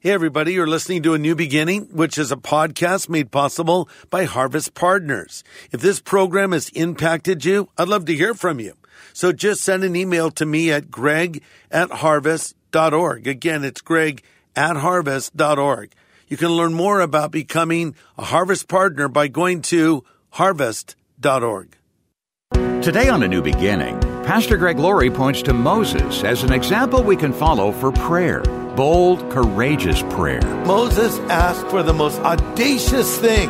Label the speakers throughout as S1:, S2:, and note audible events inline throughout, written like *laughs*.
S1: Hey, everybody, you're listening to A New Beginning, which is a podcast made possible by Harvest Partners. If this program has impacted you, I'd love to hear from you. So just send an email to me at greg at harvest.org. Again, it's greg at harvest.org. You can learn more about becoming a Harvest Partner by going to harvest.org.
S2: Today on A New Beginning, Pastor Greg Laurie points to Moses as an example we can follow for prayer bold, courageous prayer.
S1: Moses asked for the most audacious thing.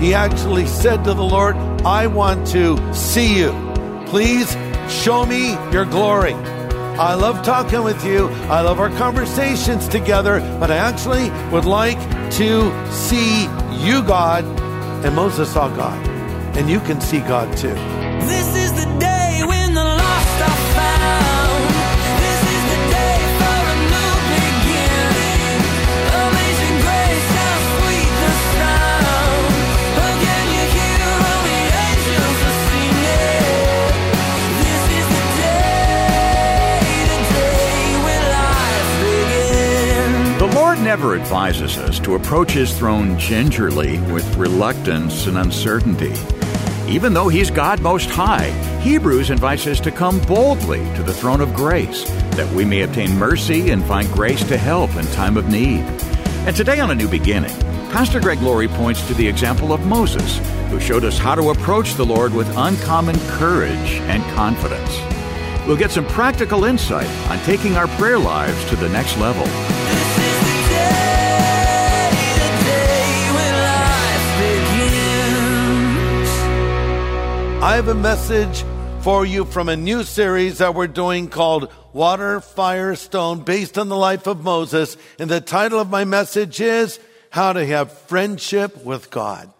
S1: He actually said to the Lord, I want to see you. Please show me your glory. I love talking with you. I love our conversations together, but I actually would like to see you, God. And Moses saw God. And you can see God too.
S3: This is the day
S2: advises us to approach His throne gingerly with reluctance and uncertainty. Even though He's God Most High, Hebrews invites us to come boldly to the throne of grace that we may obtain mercy and find grace to help in time of need. And today on A New Beginning, Pastor Greg Laurie points to the example of Moses, who showed us how to approach the Lord with uncommon courage and confidence. We'll get some practical insight on taking our prayer lives to the next level.
S1: I have a message for you from a new series that we're doing called Water, Fire, Stone, based on the life of Moses. And the title of my message is How to Have Friendship with God.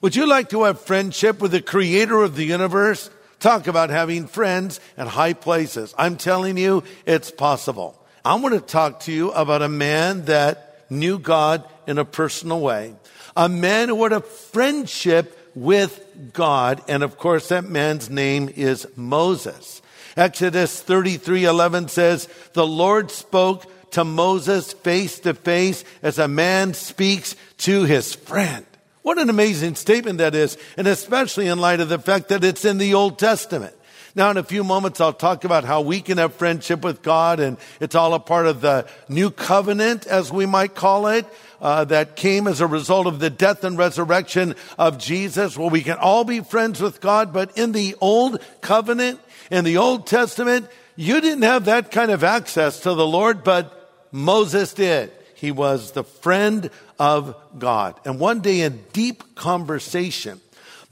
S1: Would you like to have friendship with the creator of the universe? Talk about having friends at high places. I'm telling you, it's possible. I want to talk to you about a man that knew God in a personal way. A man who had a friendship with God. And of course, that man's name is Moses. Exodus 33 11 says, The Lord spoke to Moses face to face as a man speaks to his friend. What an amazing statement that is, and especially in light of the fact that it's in the Old Testament. Now, in a few moments, I'll talk about how we can have friendship with God, and it's all a part of the new covenant, as we might call it, uh, that came as a result of the death and resurrection of Jesus, where we can all be friends with God. But in the old covenant, in the Old Testament, you didn't have that kind of access to the Lord, but Moses did. He was the friend of God. And one day in deep conversation,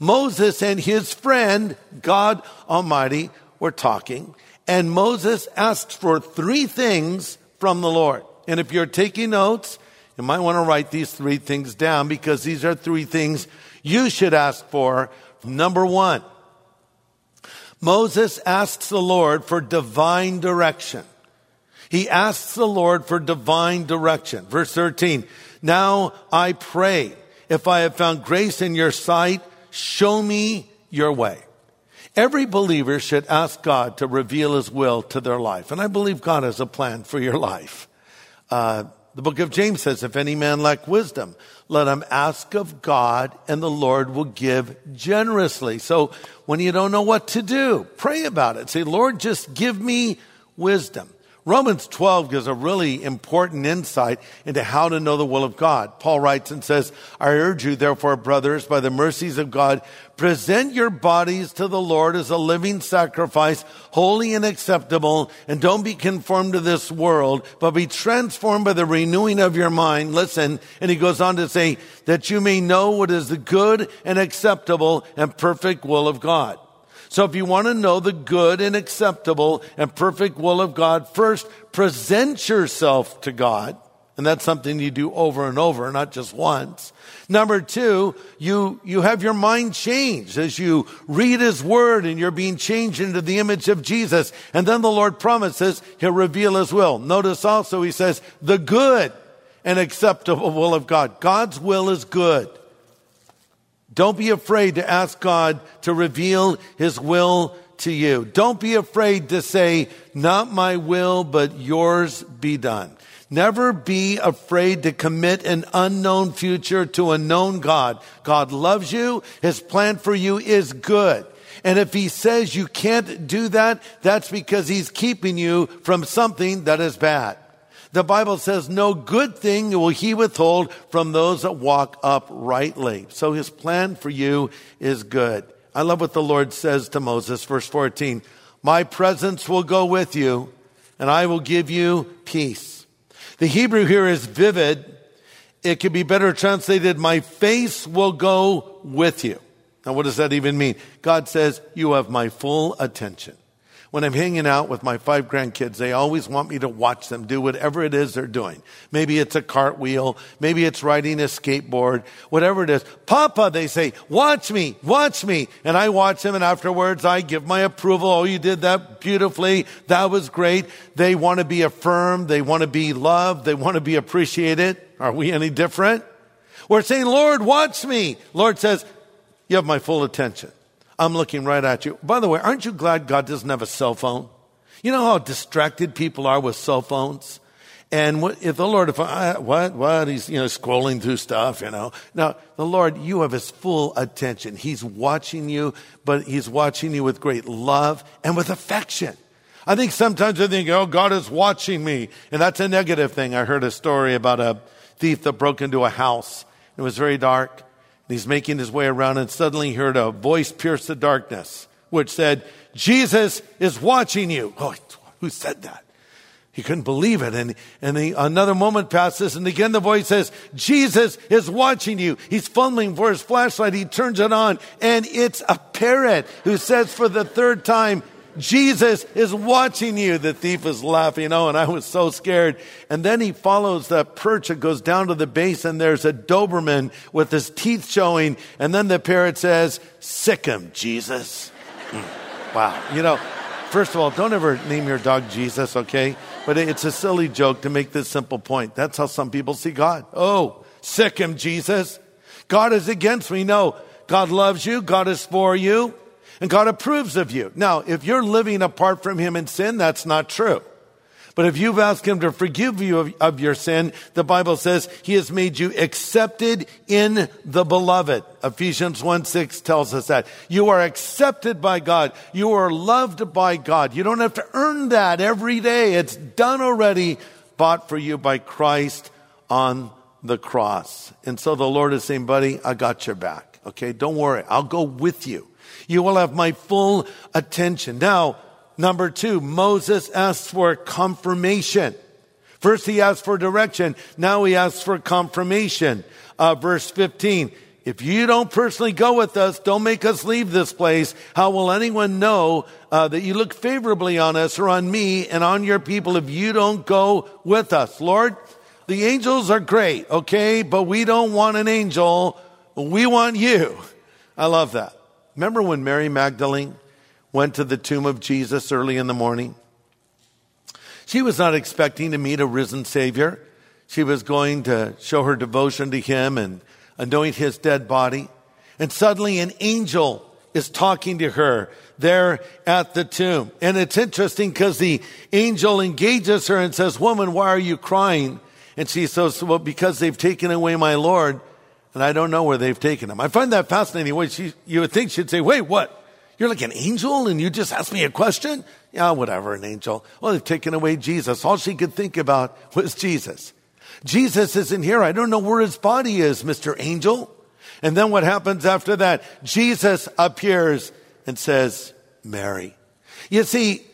S1: Moses and his friend, God Almighty, were talking, and Moses asked for three things from the Lord. And if you're taking notes, you might want to write these three things down because these are three things you should ask for. Number one, Moses asks the Lord for divine direction. He asks the Lord for divine direction. Verse 13, now I pray, if I have found grace in your sight, show me your way. Every believer should ask God to reveal his will to their life. And I believe God has a plan for your life. Uh, the book of James says, if any man lack wisdom, let him ask of God and the Lord will give generously. So when you don't know what to do, pray about it. Say, Lord, just give me wisdom. Romans 12 gives a really important insight into how to know the will of God. Paul writes and says, I urge you, therefore, brothers, by the mercies of God, present your bodies to the Lord as a living sacrifice, holy and acceptable, and don't be conformed to this world, but be transformed by the renewing of your mind. Listen, and he goes on to say, that you may know what is the good and acceptable and perfect will of God. So if you want to know the good and acceptable and perfect will of God, first present yourself to God. And that's something you do over and over, not just once. Number two, you, you have your mind changed as you read his word and you're being changed into the image of Jesus. And then the Lord promises he'll reveal his will. Notice also he says the good and acceptable will of God. God's will is good. Don't be afraid to ask God to reveal his will to you. Don't be afraid to say, not my will, but yours be done. Never be afraid to commit an unknown future to a known God. God loves you. His plan for you is good. And if he says you can't do that, that's because he's keeping you from something that is bad. The Bible says no good thing will he withhold from those that walk uprightly. So his plan for you is good. I love what the Lord says to Moses, verse 14. My presence will go with you and I will give you peace. The Hebrew here is vivid. It could be better translated, my face will go with you. Now, what does that even mean? God says, you have my full attention. When I'm hanging out with my five grandkids, they always want me to watch them do whatever it is they're doing. Maybe it's a cartwheel. Maybe it's riding a skateboard. Whatever it is. Papa, they say, watch me, watch me. And I watch them and afterwards I give my approval. Oh, you did that beautifully. That was great. They want to be affirmed. They want to be loved. They want to be appreciated. Are we any different? We're saying, Lord, watch me. Lord says, you have my full attention. I'm looking right at you. By the way, aren't you glad God doesn't have a cell phone? You know how distracted people are with cell phones? And what, if the Lord, if I, what, what, he's, you know, scrolling through stuff, you know. Now, the Lord, you have his full attention. He's watching you, but he's watching you with great love and with affection. I think sometimes I think, oh, God is watching me. And that's a negative thing. I heard a story about a thief that broke into a house. It was very dark. And he's making his way around and suddenly he heard a voice pierce the darkness, which said, Jesus is watching you. *laughs* Oh, who said that? He couldn't believe it. And, and the, another moment passes and again the voice says, Jesus is watching you. He's fumbling for his flashlight. He turns it on and it's a parrot who says for the third time, Jesus is watching you. The thief is laughing. Oh, and I was so scared. And then he follows the perch and goes down to the base and there's a Doberman with his teeth showing. And then the parrot says, sick him, Jesus. Hmm. wow. You know, first of all, don't ever name your dog Jesus, okay? But it's a silly joke to make this simple point. That's how some people see God. Oh, sick him, Jesus. God is against me. No, God loves you. God is for you and God approves of you. Now, if you're living apart from Him in sin, that's not true. But if you've asked Him to forgive you of, of, your sin, the Bible says He has made you accepted in the beloved. Ephesians 1 6 tells us that. You are accepted by God. You are loved by God. You don't have to earn that every day. It's done already, bought for you by Christ on the cross. And so the Lord is saying, buddy, I got your back. Okay. Don't worry. I'll go with you. You will have my full attention. Now, number two, Moses asks for confirmation. First, he asked for direction. Now he asks for confirmation. Uh, verse 15. If you don't personally go with us, don't make us leave this place. How will anyone know uh, that you look favorably on us or on me and on your people if you don't go with us? Lord, the angels are great, okay? But we don't want an angel. We want you. I love that. Remember when Mary Magdalene went to the tomb of Jesus early in the morning? She was not expecting to meet a risen Savior. She was going to show her devotion to Him and anoint His dead body. And suddenly an angel is talking to her there at the tomb. And it's interesting because the angel engages her and says, woman, why are you crying? And she says, well, because they've taken away my Lord and I don't know where they've taken him. I find that fascinating. What she, you would think she'd say, wait, what? You're like an angel and you just asked me a question? Yeah, whatever, an angel. Well, they've taken away Jesus. All she could think about was Jesus. Jesus isn't here. I don't know where his body is, Mr. Angel. And then what happens after that? Jesus appears and says, Mary. You see,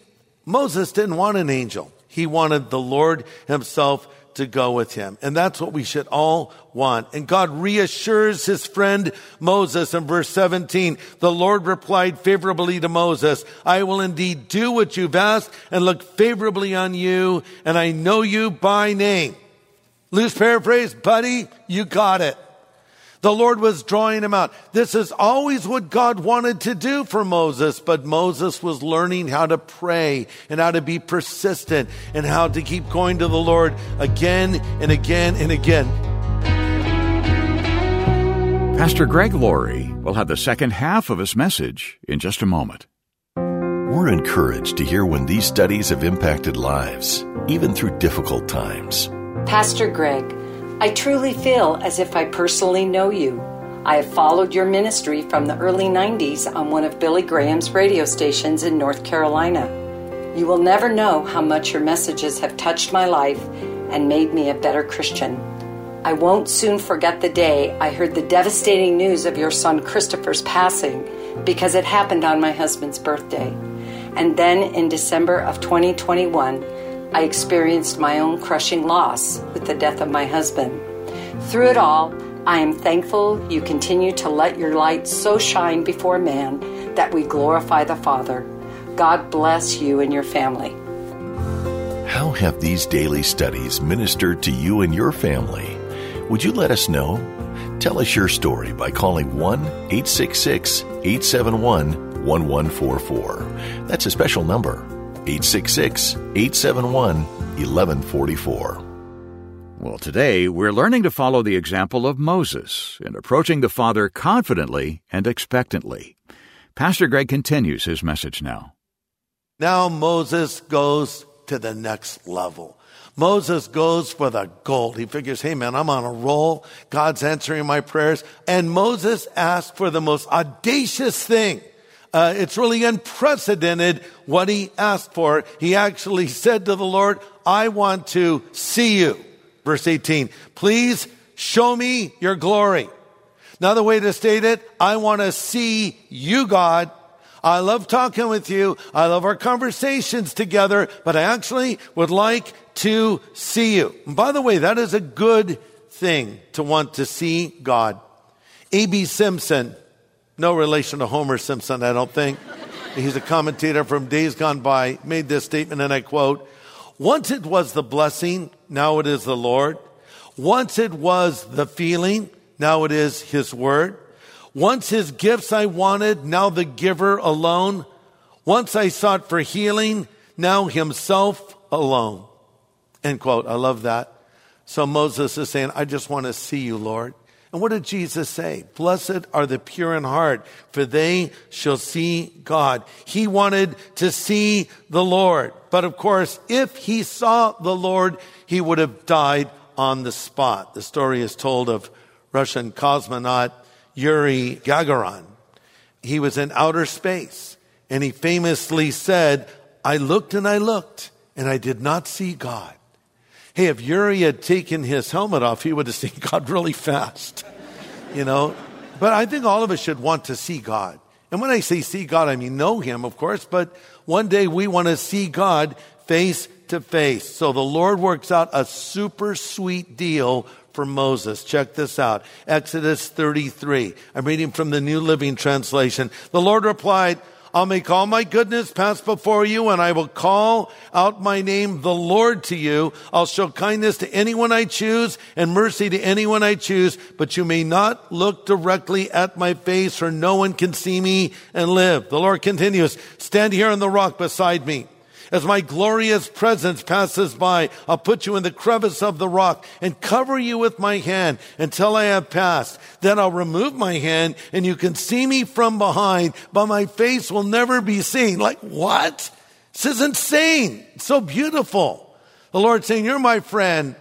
S1: Moses didn't want an angel. He wanted the Lord himself to go with him. And that's what we should all want. And God reassures his friend Moses in verse 17. The Lord replied favorably to Moses, I will indeed do what you've asked and look favorably on you. And I know you by name. Loose paraphrase, buddy, you got it. The Lord was drawing him out. This is always what God wanted to do for Moses, but Moses was learning how to pray and how to be persistent and how to keep going to the Lord again and again and again.
S2: Pastor Greg Laurie will have the second half of his message in just a moment.
S4: We're encouraged to hear when these studies have impacted lives, even through difficult times. Pastor Greg, I truly feel as if I personally know you. I have followed your ministry from the early 90s on one of Billy Graham's radio stations in North Carolina. You will never know how much your messages have touched my life and made me a better Christian. I won't soon forget the day I heard the devastating news of your son Christopher's passing because it happened on my husband's birthday. And then in December of 2021, I experienced my own crushing loss with the death of my husband. Through it all, I am thankful you continue to let your light so shine before man that we glorify the Father. God bless you and your family.
S5: How have these daily studies ministered to you and your family? Would you let us know? Tell us your story by calling 1 866 871 1144. That's a special number 866 871 1144.
S2: Well, today we're learning to follow the example of Moses in approaching the Father confidently and expectantly. Pastor Greg continues his message now.
S1: Now Moses goes to the next level. Moses goes for the gold. He figures, hey man, I'm on a roll. God's answering my prayers. And Moses asks for the most audacious thing. Uh, it's really unprecedented what he asked for. He actually said to the Lord, I want to see you. Verse 18, please show me your glory. Another way to state it, I want to see you, God. I love talking with you. I love our conversations together, but I actually would like to see you. And by the way, that is a good thing to want to see God. A.B. Simpson, no relation to Homer Simpson, I don't think. He's a commentator from days gone by, made this statement, and I quote, once it was the blessing, now it is the Lord. Once it was the feeling, now it is His word. Once His gifts I wanted, now the giver alone. Once I sought for healing, now Himself alone. End quote. I love that. So Moses is saying, I just want to see you, Lord. And what did Jesus say? Blessed are the pure in heart, for they shall see God. He wanted to see the Lord. But of course, if he saw the Lord, he would have died on the spot. The story is told of Russian cosmonaut Yuri Gagarin. He was in outer space and he famously said, I looked and I looked and I did not see God. Hey, if Yuri had taken his helmet off, he would have seen God really fast. You know? But I think all of us should want to see God. And when I say see God, I mean know Him, of course, but one day we want to see God face to face. So the Lord works out a super sweet deal for Moses. Check this out. Exodus 33. I'm reading from the New Living Translation. The Lord replied, I'll make all my goodness pass before you and I will call out my name, the Lord to you. I'll show kindness to anyone I choose and mercy to anyone I choose, but you may not look directly at my face for no one can see me and live. The Lord continues, stand here on the rock beside me. As my glorious presence passes by, I'll put you in the crevice of the rock and cover you with my hand until I have passed. Then I'll remove my hand and you can see me from behind, but my face will never be seen. Like what? This is insane. It's so beautiful. The Lord saying, you're my friend.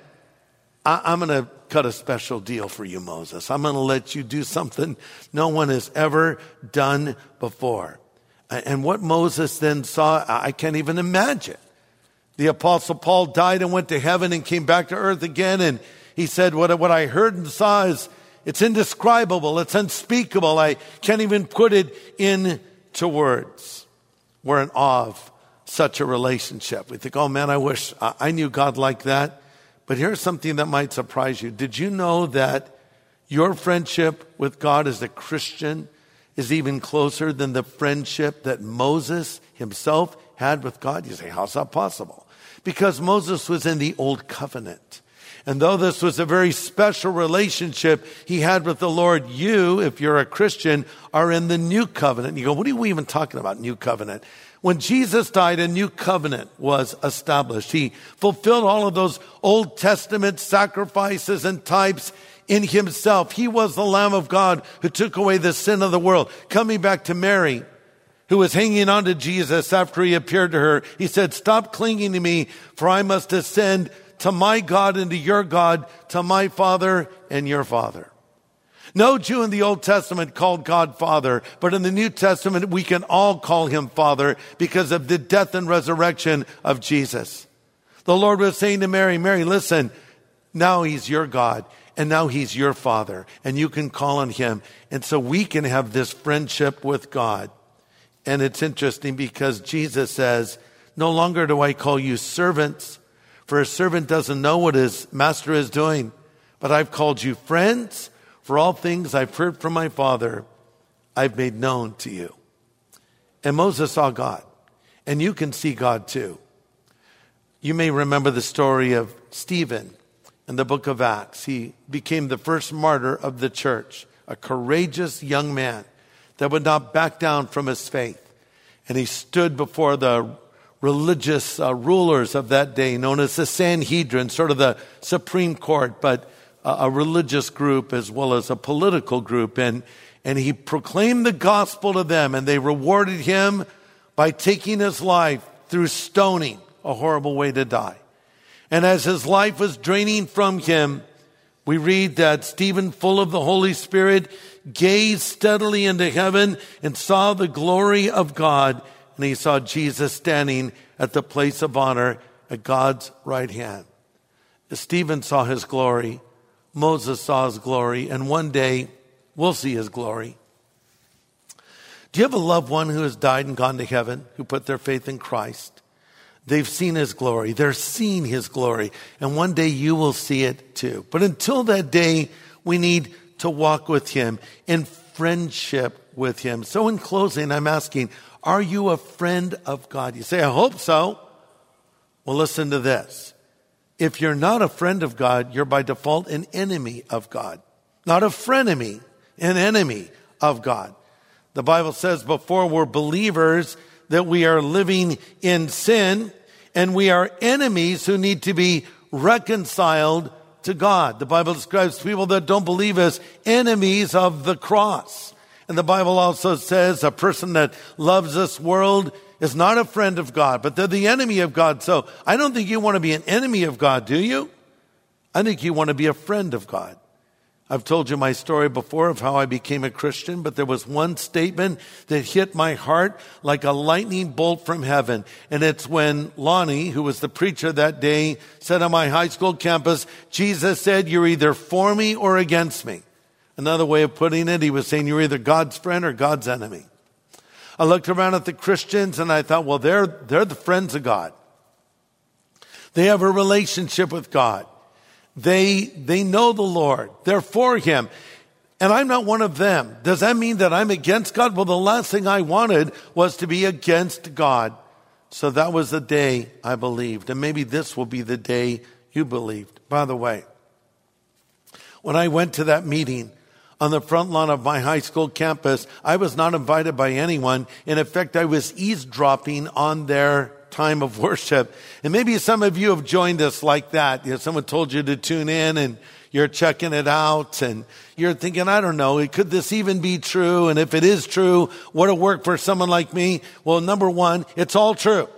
S1: I- am going to cut a special deal for you, Moses. I'm going to let you do something no one has ever done before. And what Moses then saw, I can't even imagine. The apostle Paul died and went to heaven and came back to earth again. And he said, what, what I heard and saw is, it's indescribable. It's unspeakable. I can't even put it into words. We're in awe of such a relationship. We think, oh man, I wish I knew God like that. But here's something that might surprise you. Did you know that your friendship with God as a Christian is even closer than the friendship that Moses himself had with God. You say, how's that possible? Because Moses was in the old covenant. And though this was a very special relationship he had with the Lord, you, if you're a Christian, are in the new covenant. You go, what are we even talking about, new covenant? When Jesus died, a new covenant was established. He fulfilled all of those Old Testament sacrifices and types in himself. He was the Lamb of God who took away the sin of the world. Coming back to Mary, who was hanging on to Jesus after he appeared to her, he said, stop clinging to me, for I must ascend to my God and to your God, to my Father and your Father. No Jew in the Old Testament called God Father, but in the New Testament, we can all call him Father because of the death and resurrection of Jesus. The Lord was saying to Mary, Mary, listen, now he's your God and now he's your Father and you can call on him. And so we can have this friendship with God. And it's interesting because Jesus says, no longer do I call you servants, for a servant doesn't know what his master is doing, but I've called you friends for all things I've heard from my Father, I've made known to you. And Moses saw God, and you can see God too. You may remember the story of Stephen in the book of Acts. He became the first martyr of the church, a courageous young man that would not back down from his faith. And he stood before the religious uh, rulers of that day, known as the Sanhedrin, sort of the Supreme Court, but a religious group as well as a political group. And, and he proclaimed the gospel to them and they rewarded him by taking his life through stoning, a horrible way to die. And as his life was draining from him, we read that Stephen, full of the Holy Spirit, gazed steadily into heaven and saw the glory of God. And he saw Jesus standing at the place of honor at God's right hand. Stephen saw his glory. Moses saw his glory, and one day we'll see his glory. Do you have a loved one who has died and gone to heaven, who put their faith in Christ? They've seen his glory. They're seeing his glory. And one day you will see it too. But until that day, we need to walk with him in friendship with him. So in closing, I'm asking, are you a friend of God? You say, I hope so. Well, listen to this. If you're not a friend of God, you're by default an enemy of God. Not a frenemy, an enemy of God. The Bible says before we're believers that we are living in sin and we are enemies who need to be reconciled to God. The Bible describes people that don't believe as enemies of the cross. And the Bible also says a person that loves this world is not a friend of God, but they're the enemy of God. So I don't think you want to be an enemy of God, do you? I think you want to be a friend of God. I've told you my story before of how I became a Christian, but there was one statement that hit my heart like a lightning bolt from heaven. And it's when Lonnie, who was the preacher that day, said on my high school campus, Jesus said, you're either for me or against me. Another way of putting it, he was saying you're either God's friend or God's enemy. I looked around at the Christians and I thought, well, they're, they're the friends of God. They have a relationship with God. They, they know the Lord. They're for Him. And I'm not one of them. Does that mean that I'm against God? Well, the last thing I wanted was to be against God. So that was the day I believed. And maybe this will be the day you believed. By the way, when I went to that meeting, on the front lawn of my high school campus. I was not invited by anyone. In effect, I was eavesdropping on their time of worship. And maybe some of you have joined us like that. You know, someone told you to tune in and you're checking it out and you're thinking, I don't know, could this even be true? And if it is true, it work for someone like me? Well, number one, it's all true.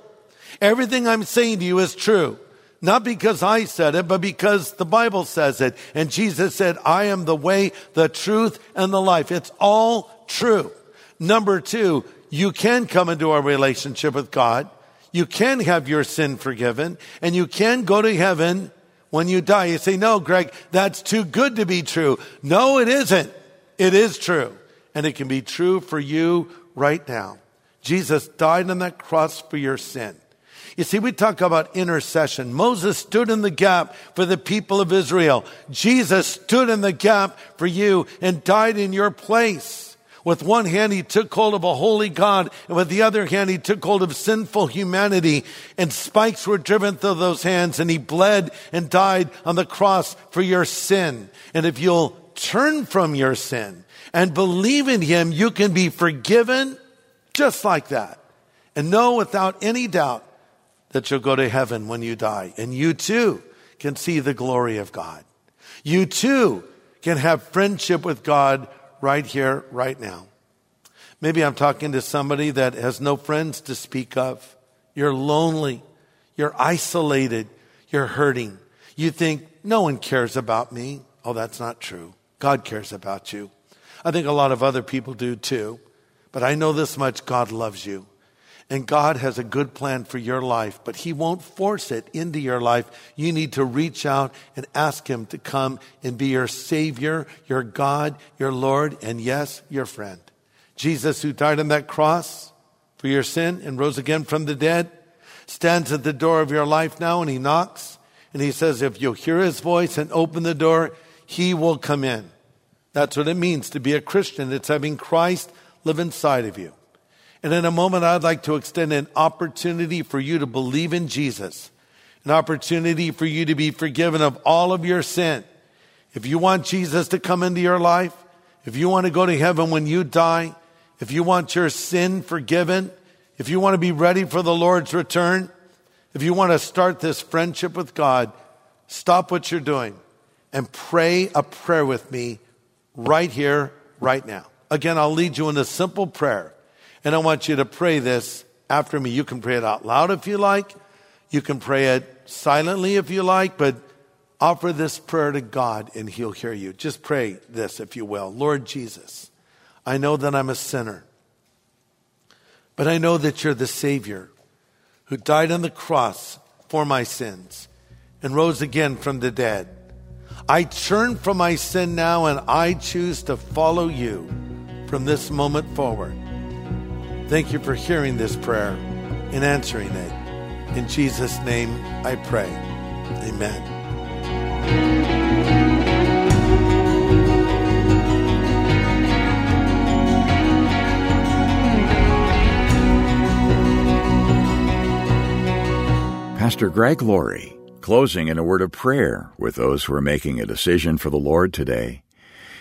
S1: Everything I'm saying to you is true. Not because I said it, but because the Bible says it. And Jesus said, I am the way, the truth, and the life. It's all true. Number two, you can come into a relationship with God. You can have your sin forgiven and you can go to heaven when you die. You say, no, Greg, that's too good to be true. No, it isn't. It is true. And it can be true for you right now. Jesus died on that cross for your sin. You see, we talk about intercession. Moses stood in the gap for the people of Israel. Jesus stood in the gap for you and died in your place. With one hand, he took hold of a holy God, and with the other hand, he took hold of sinful humanity, and spikes were driven through those hands, and he bled and died on the cross for your sin. And if you'll turn from your sin and believe in him, you can be forgiven just like that. And know without any doubt that you'll go to heaven when you die. And you too can see the glory of God. You too can have friendship with God right here, right now. Maybe I'm talking to somebody that has no friends to speak of. You're lonely. You're isolated. You're hurting. You think, no one cares about me. Oh, that's not true. God cares about you. I think a lot of other people do too. But I know this much God loves you. And God has a good plan for your life, but He won't force it into your life. You need to reach out and ask Him to come and be your Savior, your God, your Lord, and yes, your friend. Jesus, who died on that cross for your sin and rose again from the dead, stands at the door of your life now and He knocks. And He says, if you'll hear His voice and open the door, He will come in. That's what it means to be a Christian. It's having Christ live inside of you. And in a moment, I'd like to extend an opportunity for you to believe in Jesus, an opportunity for you to be forgiven of all of your sin. If you want Jesus to come into your life, if you want to go to heaven when you die, if you want your sin forgiven, if you want to be ready for the Lord's return, if you want to start this friendship with God, stop what you're doing and pray a prayer with me right here, right now. Again, I'll lead you in a simple prayer. And I want you to pray this after me. You can pray it out loud if you like. You can pray it silently if you like, but offer this prayer to God and He'll hear you. Just pray this, if you will. Lord Jesus, I know that I'm a sinner, but I know that you're the Savior who died on the cross for my sins and rose again from the dead. I turn from my sin now and I choose to follow you from this moment forward. Thank you for hearing this prayer and answering it. In Jesus' name I pray. Amen.
S2: Pastor Greg Laurie, closing in a word of prayer with those who are making a decision for the Lord today.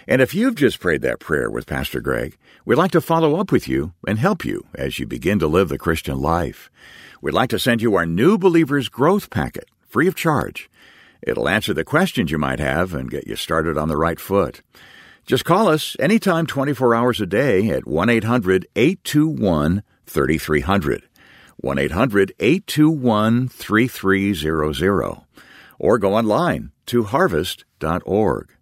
S2: And if you've just prayed that prayer with Pastor Greg, we'd like to follow up with you and help you as you begin to live the Christian life. We'd like to send you our New Believers Growth Packet, free of charge. It'll answer the questions you might have and get you started on the right foot. Just call us anytime 24 hours a day at 1 800 821 3300. 1 800 821 3300. Or go online to harvest.org.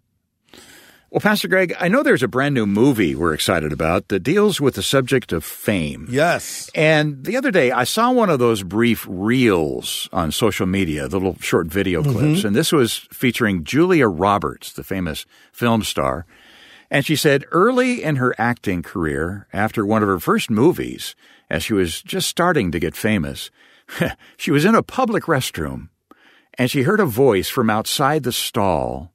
S2: Well, Pastor Greg, I know there's a brand new movie we're excited about that deals with the subject of fame.
S1: Yes.
S2: And the other day, I saw one of those brief reels on social media, the little short video mm-hmm. clips, and this was featuring Julia Roberts, the famous film star. And she said early in her acting career, after one of her first movies, as she was just starting to get famous, *laughs* she was in a public restroom and she heard a voice from outside the stall.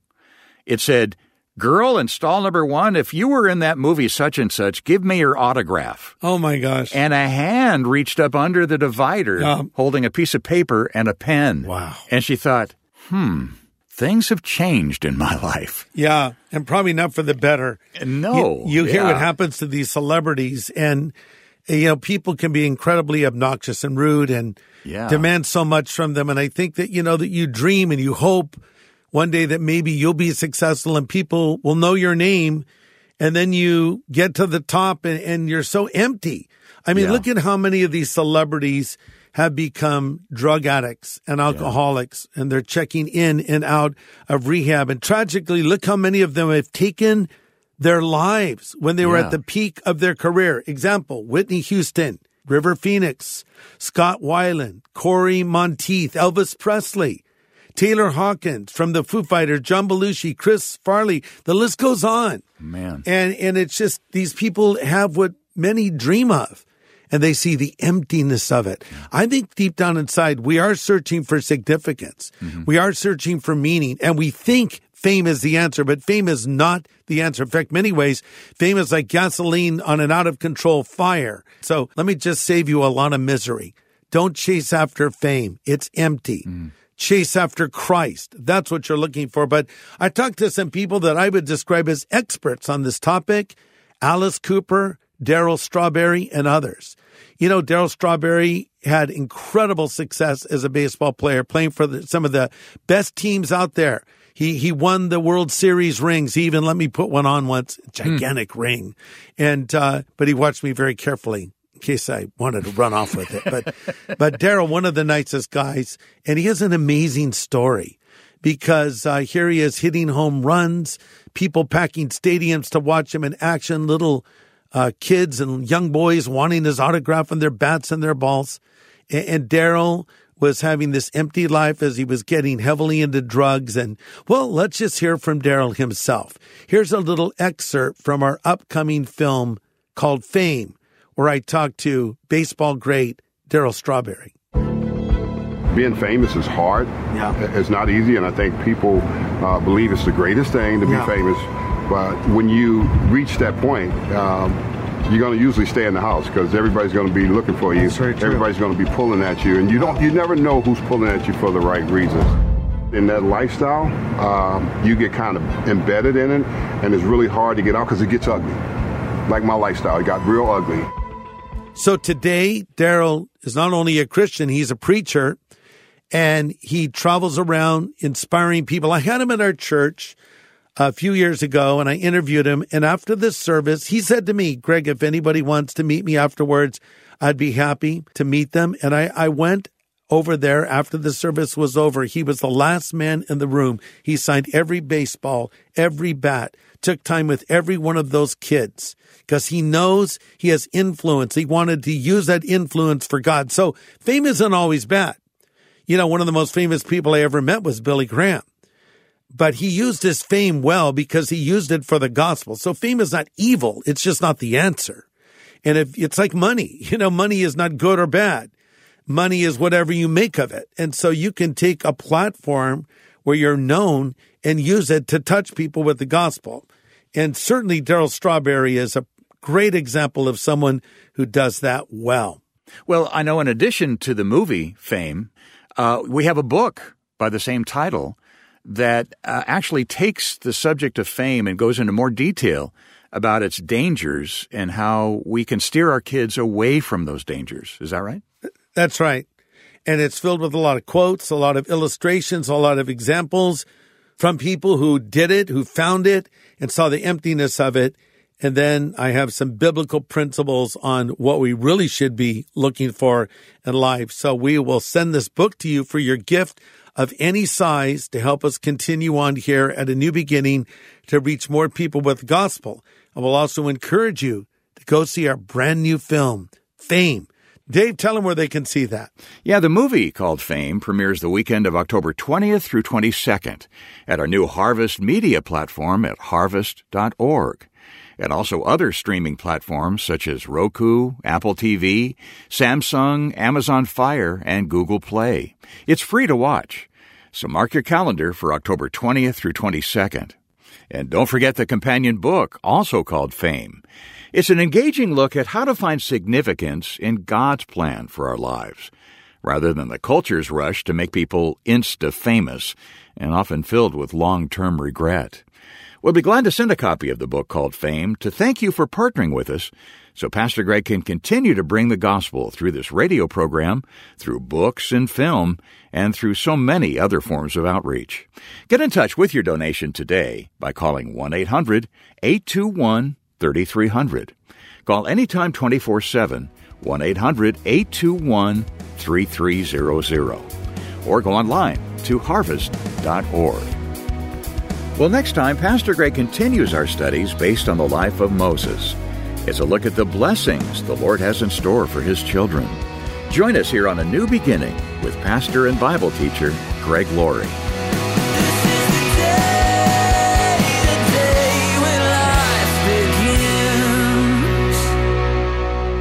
S2: It said, Girl in stall number one, if you were in that movie such and such, give me your autograph.
S1: Oh my gosh.
S2: And a hand reached up under the divider,
S1: Yeah.
S2: holding a piece of paper and a pen.
S1: Wow.
S2: And she thought, hmm, things have changed in my *laughs* life.
S1: Yeah, and probably not for the better.
S2: No.
S1: You, you hear what happens to these celebrities, and you know people can be incredibly obnoxious and rude, and
S2: Yeah.
S1: demand so much from them. And I think that you know that you dream and you hope one day that maybe you'll be successful and people will know your name, and then you get to the top and, and you're so empty. I mean,
S2: Yeah.
S1: look at how many of these celebrities have become drug addicts and alcoholics and they're checking in and out of rehab. And tragically, look how many of them have taken their lives when they were at the peak of their career. Example, Whitney Houston, River Phoenix, Scott Weiland, Cory Monteith, Elvis Presley, Taylor Hawkins from the Foo Fighters, John Belushi, Chris Farley. The list goes on.
S2: Man.
S1: And and it's just these people have what many dream of. And they see the emptiness of it. I think deep down inside, we are searching for significance. Mm-hmm. We are searching for meaning. And we think fame is the answer, but fame is not the answer. In fact, many ways, fame is like gasoline on an out of control fire. So let me just save you a lot of misery. Don't chase after fame. It's empty mm. Chase after Christ. That's what you're looking for. But I talked to some people that I would describe as experts on this topic Alice Cooper, Darryl Strawberry, and others. You know, Darryl Strawberry had incredible success as a baseball player, playing for the, some of the best teams out there. He he won the World Series rings. He even let me put one on once, gigantic ring. And uh, but he watched me very carefully case I wanted to run off with it. But *laughs* but Darryl, one of the nicest guys, and he has an amazing story. because uh, here he is hitting home runs, people packing stadiums to watch him in action, little uh, kids and young boys wanting his autograph and their bats and their balls. And, and Darryl was having this empty life as he was getting heavily into drugs. And well, let's just hear from Darryl himself. Here's a little excerpt from our upcoming film called Fame, where I talked to baseball great Darryl Strawberry.
S6: being famous is hard.
S1: Yeah.
S6: It's not easy, and I think people uh, believe it's the greatest thing to be
S1: Yeah.
S6: famous. But when you reach that point, um, you're going to usually stay in the house because everybody's going to be looking for you.
S1: That's very true.
S6: Everybody's going to be pulling at you, and you don't. You never know who's pulling at you for the right reasons. In that lifestyle, um, you get kind of embedded in it, and it's really hard to get out because it gets ugly. Like my lifestyle, it got real ugly.
S1: So today, Darryl is not only a Christian, he's a preacher and he travels around inspiring people. I had him at our church a few years ago and I interviewed him. And after this service, he said to me, Greg, if anybody wants to meet me afterwards, I'd be happy to meet them. And I, I went over there after the service was over. He was the last man in the room. He signed every baseball, every bat, took time with every one of those kids because he knows he has influence. He wanted to use that influence for God. So fame isn't always bad. You know, one of the most famous people I ever met was Billy Graham. But he used his fame well because he used it for the gospel. So fame is not evil. It's just not the answer. And if it's like money, *laughs* you know, money is not good or bad. Money is whatever you make of it. And so you can take a platform where you're known and use it to touch people with the gospel. And certainly Darryl Strawberry is a great example of someone who does that well.
S2: Well, I know in addition to the movie Fame, uh, we have a book by the same title that uh, actually takes the subject of fame and goes into more detail about its dangers and how we can steer our kids away from those dangers. Is that right?
S1: That's right. And it's filled with a lot of quotes, a lot of illustrations, a lot of examples from people who did it, who found it and saw the emptiness of it. And then I have some biblical principles on what we really should be looking for in life. So we will send this book to you for your gift of any size to help us continue on here at a new beginning to reach more people with the gospel. I will also encourage you to go see our brand new film, Fame. Dave, tell them where they can see that.
S2: Yeah, the movie called Fame premieres the weekend of October 20th through 22nd at our new Harvest Media platform at harvest.org. And also other streaming platforms such as Roku, Apple TV, Samsung, Amazon Fire, and Google Play. It's free to watch. So mark your calendar for October 20th through 22nd. And don't forget the companion book, also called Fame. It's an engaging look at how to find significance in God's plan for our lives, rather than the culture's rush to make people insta famous and often filled with long term regret. We'll be glad to send a copy of the book called Fame to thank you for partnering with us so Pastor Greg can continue to bring the gospel through this radio program, through books and film, and through so many other forms of outreach. Get in touch with your donation today by calling 1 800 821 3300. Call anytime 24 7, 1 800 821 3300. Or go online to harvest.org. Well, next time, Pastor Greg continues our studies based on the life of Moses. It's a look at the blessings the Lord has in store for his children. Join us here on A New Beginning with pastor and Bible teacher Greg Laurie.